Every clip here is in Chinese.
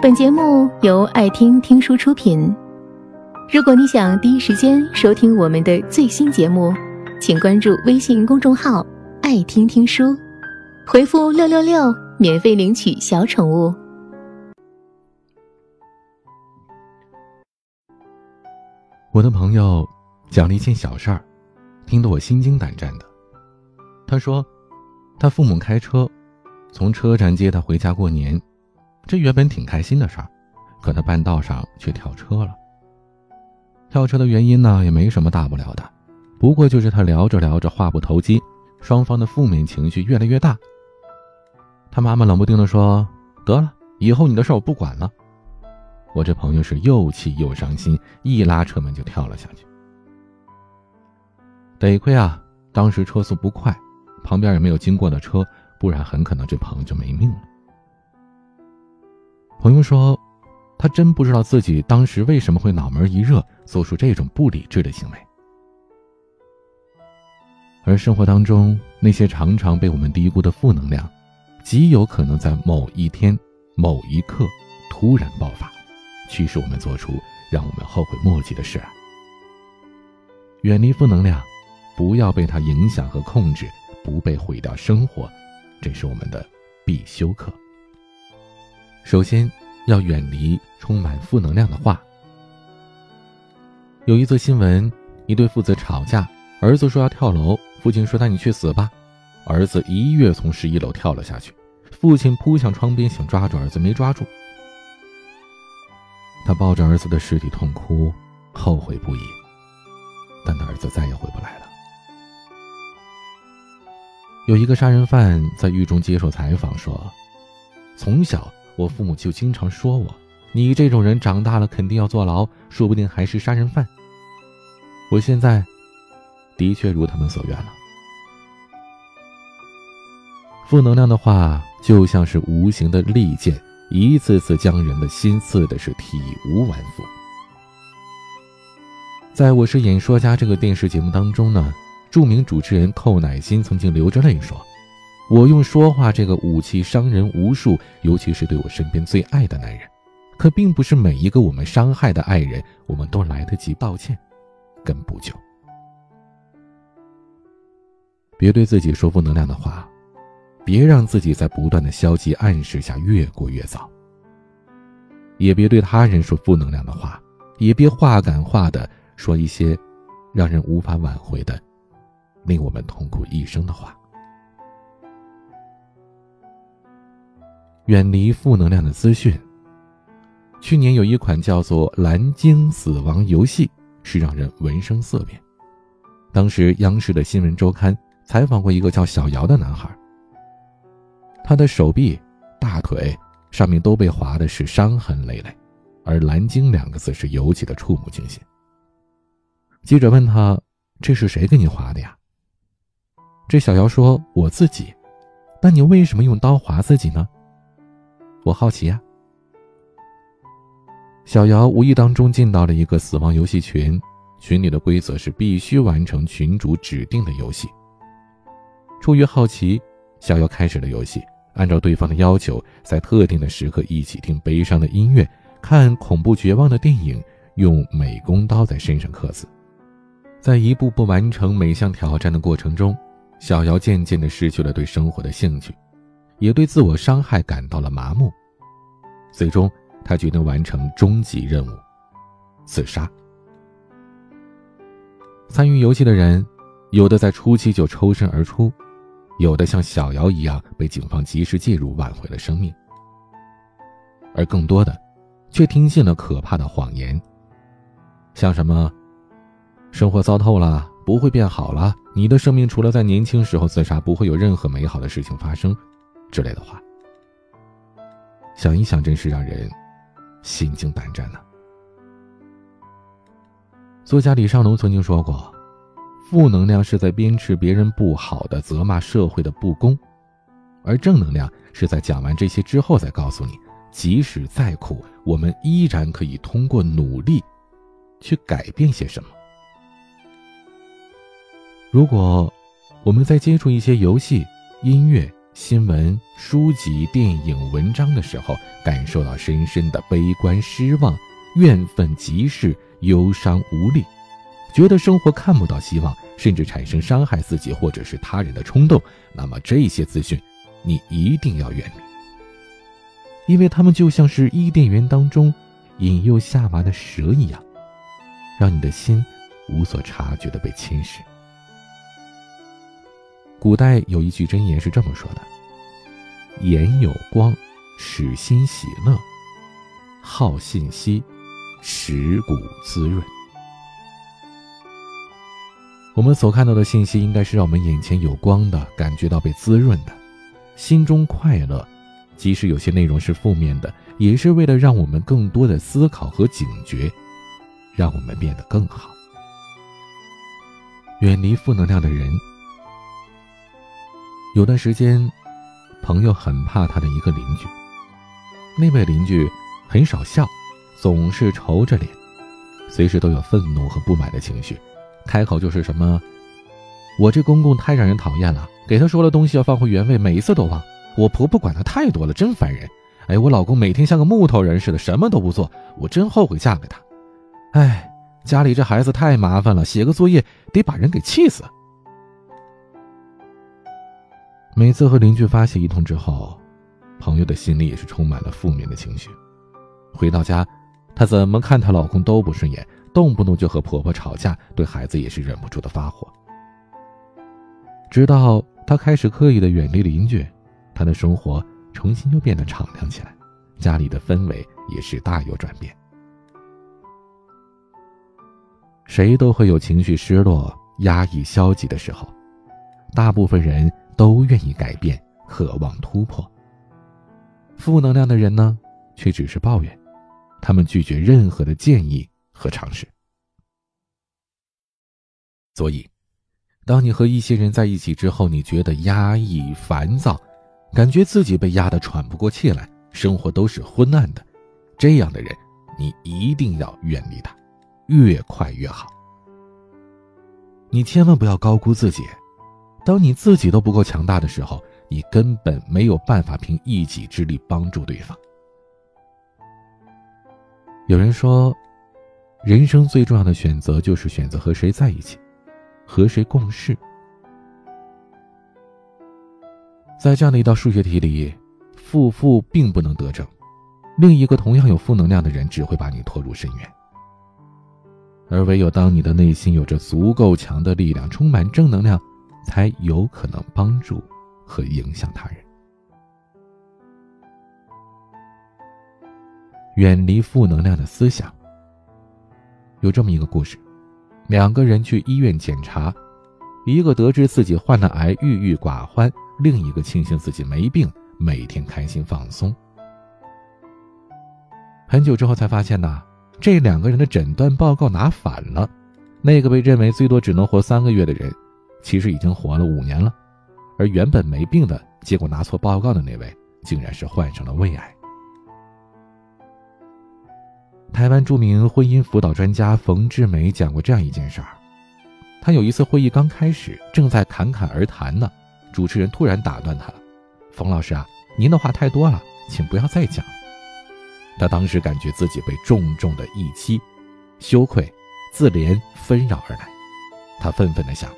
本节目由爱听听书出品。如果你想第一时间收听我们的最新节目，请关注微信公众号“爱听听书”，回复“六六六”免费领取小宠物。我的朋友讲了一件小事儿，听得我心惊胆战的。他说，他父母开车从车站接他回家过年。这原本挺开心的事儿，可他半道上却跳车了。跳车的原因呢，也没什么大不了的，不过就是他聊着聊着话不投机，双方的负面情绪越来越大。他妈妈冷不丁的说：“得了，以后你的事我不管了。”我这朋友是又气又伤心，一拉车门就跳了下去。得亏啊，当时车速不快，旁边也没有经过的车，不然很可能这朋友就没命了。朋友说，他真不知道自己当时为什么会脑门一热，做出这种不理智的行为。而生活当中那些常常被我们低估的负能量，极有可能在某一天、某一刻突然爆发，驱使我们做出让我们后悔莫及的事。远离负能量，不要被它影响和控制，不被毁掉生活，这是我们的必修课。首先，要远离充满负能量的话。有一则新闻，一对父子吵架，儿子说要跳楼，父亲说：“那你去死吧。”儿子一跃从十一楼跳了下去，父亲扑向窗边想抓住儿子，没抓住。他抱着儿子的尸体痛哭，后悔不已。但他儿子再也回不来了。有一个杀人犯在狱中接受采访说：“从小。”我父母就经常说我：“你这种人长大了肯定要坐牢，说不定还是杀人犯。”我现在的确如他们所愿了。负能量的话就像是无形的利剑，一次次将人的心刺的是体无完肤。在我是演说家这个电视节目当中呢，著名主持人寇乃馨曾经流着泪说。我用说话这个武器伤人无数，尤其是对我身边最爱的男人。可并不是每一个我们伤害的爱人，我们都来得及道歉，跟补救。别对自己说负能量的话，别让自己在不断的消极暗示下越过越糟。也别对他人说负能量的话，也别话赶话的说一些让人无法挽回的、令我们痛苦一生的话。远离负能量的资讯。去年有一款叫做《蓝鲸死亡游戏》，是让人闻声色变。当时央视的新闻周刊采访过一个叫小姚的男孩，他的手臂、大腿上面都被划的是伤痕累累，而“蓝鲸”两个字是尤其的触目惊心。记者问他：“这是谁给你划的呀？”这小姚说：“我自己。”那你为什么用刀划自己呢？我好奇呀。小姚无意当中进到了一个死亡游戏群，群里的规则是必须完成群主指定的游戏。出于好奇，小姚开始了游戏，按照对方的要求，在特定的时刻一起听悲伤的音乐，看恐怖绝望的电影，用美工刀在身上刻字。在一步步完成每项挑战的过程中，小姚渐渐地失去了对生活的兴趣。也对自我伤害感到了麻木，最终他决定完成终极任务——自杀。参与游戏的人，有的在初期就抽身而出，有的像小姚一样被警方及时介入挽回了生命，而更多的，却听信了可怕的谎言，像什么“生活糟透了，不会变好了，你的生命除了在年轻时候自杀，不会有任何美好的事情发生”。之类的话，想一想，真是让人心惊胆战呢。作家李尚龙曾经说过：“负能量是在鞭笞别人不好的，责骂社会的不公；而正能量是在讲完这些之后，再告诉你，即使再苦，我们依然可以通过努力去改变些什么。”如果我们在接触一些游戏、音乐，新闻、书籍、电影、文章的时候，感受到深深的悲观、失望、怨愤、急事、忧伤、无力，觉得生活看不到希望，甚至产生伤害自己或者是他人的冲动，那么这些资讯，你一定要远离，因为他们就像是伊甸园当中引诱夏娃的蛇一样，让你的心无所察觉的被侵蚀。古代有一句箴言是这么说的：“眼有光，使心喜乐；好信息，使骨滋润。”我们所看到的信息，应该是让我们眼前有光的，感觉到被滋润的，心中快乐。即使有些内容是负面的，也是为了让我们更多的思考和警觉，让我们变得更好。远离负能量的人。有段时间，朋友很怕他的一个邻居。那位邻居很少笑，总是愁着脸，随时都有愤怒和不满的情绪，开口就是什么：“我这公公太让人讨厌了，给他说了东西要放回原位，每一次都忘。我婆婆管他太多了，真烦人。哎，我老公每天像个木头人似的，什么都不做，我真后悔嫁给他。哎，家里这孩子太麻烦了，写个作业得把人给气死。”每次和邻居发泄一通之后，朋友的心里也是充满了负面的情绪。回到家，她怎么看她老公都不顺眼，动不动就和婆婆吵架，对孩子也是忍不住的发火。直到她开始刻意的远离邻居，她的生活重新又变得敞亮起来，家里的氛围也是大有转变。谁都会有情绪失落、压抑、消极的时候，大部分人。都愿意改变，渴望突破。负能量的人呢，却只是抱怨，他们拒绝任何的建议和尝试。所以，当你和一些人在一起之后，你觉得压抑、烦躁，感觉自己被压得喘不过气来，生活都是昏暗的，这样的人，你一定要远离他，越快越好。你千万不要高估自己。当你自己都不够强大的时候，你根本没有办法凭一己之力帮助对方。有人说，人生最重要的选择就是选择和谁在一起，和谁共事。在这样的一道数学题里，负负并不能得正，另一个同样有负能量的人只会把你拖入深渊。而唯有当你的内心有着足够强的力量，充满正能量。才有可能帮助和影响他人。远离负能量的思想。有这么一个故事：两个人去医院检查，一个得知自己患了癌，郁郁寡欢；另一个庆幸自己没病，每天开心放松。很久之后才发现呢，这两个人的诊断报告拿反了，那个被认为最多只能活三个月的人。其实已经活了五年了，而原本没病的，结果拿错报告的那位，竟然是患上了胃癌。台湾著名婚姻辅导专家冯志梅讲过这样一件事儿：，他有一次会议刚开始，正在侃侃而谈呢，主持人突然打断他了：“冯老师啊，您的话太多了，请不要再讲。”他当时感觉自己被重重的一击，羞愧、自怜纷扰而来，他愤愤地想。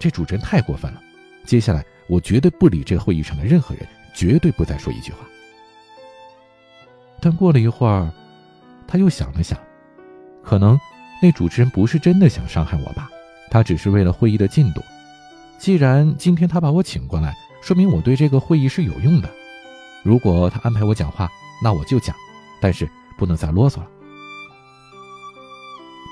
这主持人太过分了，接下来我绝对不理这会议上的任何人，绝对不再说一句话。但过了一会儿，他又想了想，可能那主持人不是真的想伤害我吧，他只是为了会议的进度。既然今天他把我请过来，说明我对这个会议是有用的。如果他安排我讲话，那我就讲，但是不能再啰嗦了。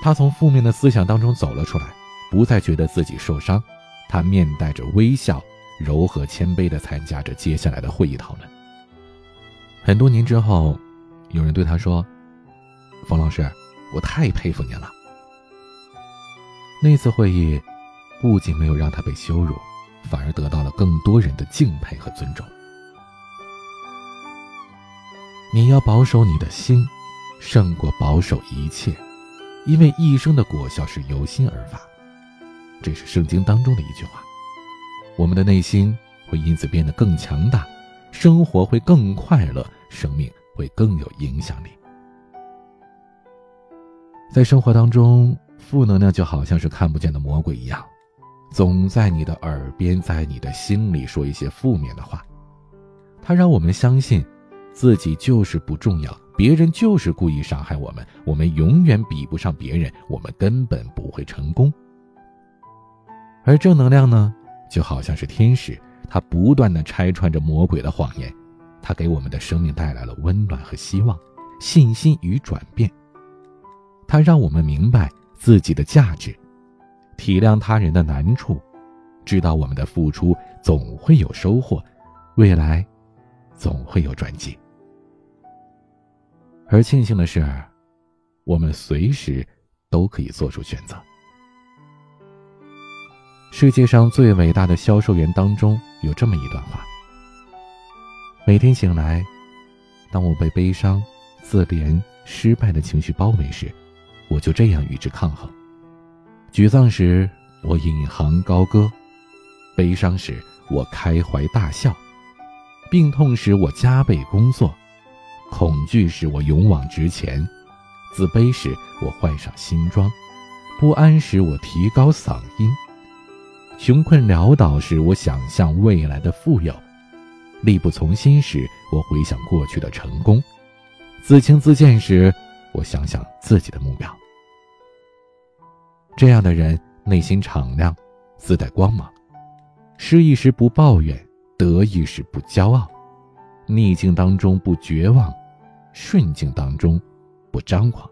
他从负面的思想当中走了出来，不再觉得自己受伤。他面带着微笑，柔和谦卑地参加着接下来的会议讨论。很多年之后，有人对他说：“冯老师，我太佩服您了。”那次会议不仅没有让他被羞辱，反而得到了更多人的敬佩和尊重。你要保守你的心，胜过保守一切，因为一生的果效是由心而发。这是圣经当中的一句话：“我们的内心会因此变得更强大，生活会更快乐，生命会更有影响力。在生活当中，负能量就好像是看不见的魔鬼一样，总在你的耳边，在你的心里说一些负面的话。它让我们相信，自己就是不重要，别人就是故意伤害我们，我们永远比不上别人，我们根本不会成功。而正能量呢，就好像是天使，它不断的拆穿着魔鬼的谎言，它给我们的生命带来了温暖和希望，信心与转变。它让我们明白自己的价值，体谅他人的难处，知道我们的付出总会有收获，未来总会有转机。而庆幸的是，我们随时都可以做出选择。世界上最伟大的销售员当中有这么一段话：每天醒来，当我被悲伤、自怜、失败的情绪包围时，我就这样与之抗衡。沮丧时，我引吭高歌；悲伤时，我开怀大笑；病痛时，我加倍工作；恐惧时，我勇往直前；自卑时，我换上新装；不安时，我提高嗓音；穷困潦倒时，我想象未来的富有；力不从心时，我回想过去的成功；自轻自贱时，我想想自己的目标。这样的人内心敞亮，自带光芒，失意时不抱怨，得意时不骄傲，逆境当中不绝望，顺境当中不张狂，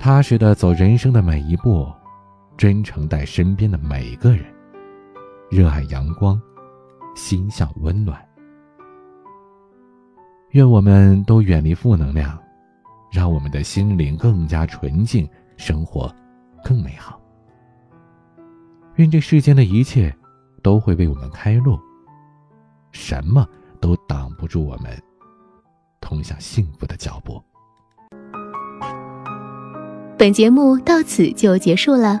踏实的走人生的每一步，真诚待身边的每一个人，热爱阳光，心向温暖。愿我们都远离负能量，让我们的心灵更加纯净。生活更美好。愿这世间的一切都会为我们开路，什么都挡不住我们通向幸福的脚步。本节目到此就结束了，